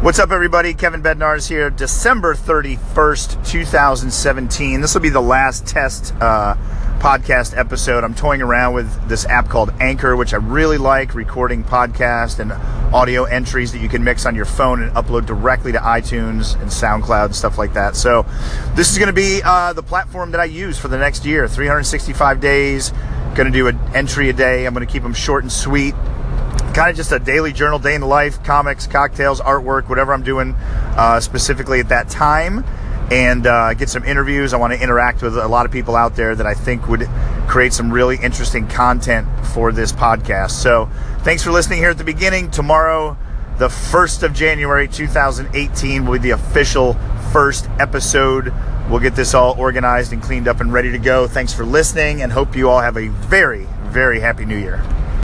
What's up, everybody? Kevin Bednarz here. December 31st, 2017. This will be the last test uh, podcast episode. I'm toying around with this app called Anchor, which I really like, recording podcast and audio entries that you can mix on your phone and upload directly to iTunes and SoundCloud and stuff like that. So, this is going to be uh, the platform that I use for the next year 365 days. Going to do an entry a day. I'm going to keep them short and sweet kind of just a daily journal, day in the life, comics, cocktails, artwork, whatever I'm doing uh, specifically at that time, and uh, get some interviews. I want to interact with a lot of people out there that I think would create some really interesting content for this podcast. So, thanks for listening here at the beginning. Tomorrow, the 1st of January 2018, will be the official first episode. We'll get this all organized and cleaned up and ready to go. Thanks for listening, and hope you all have a very, very happy new year.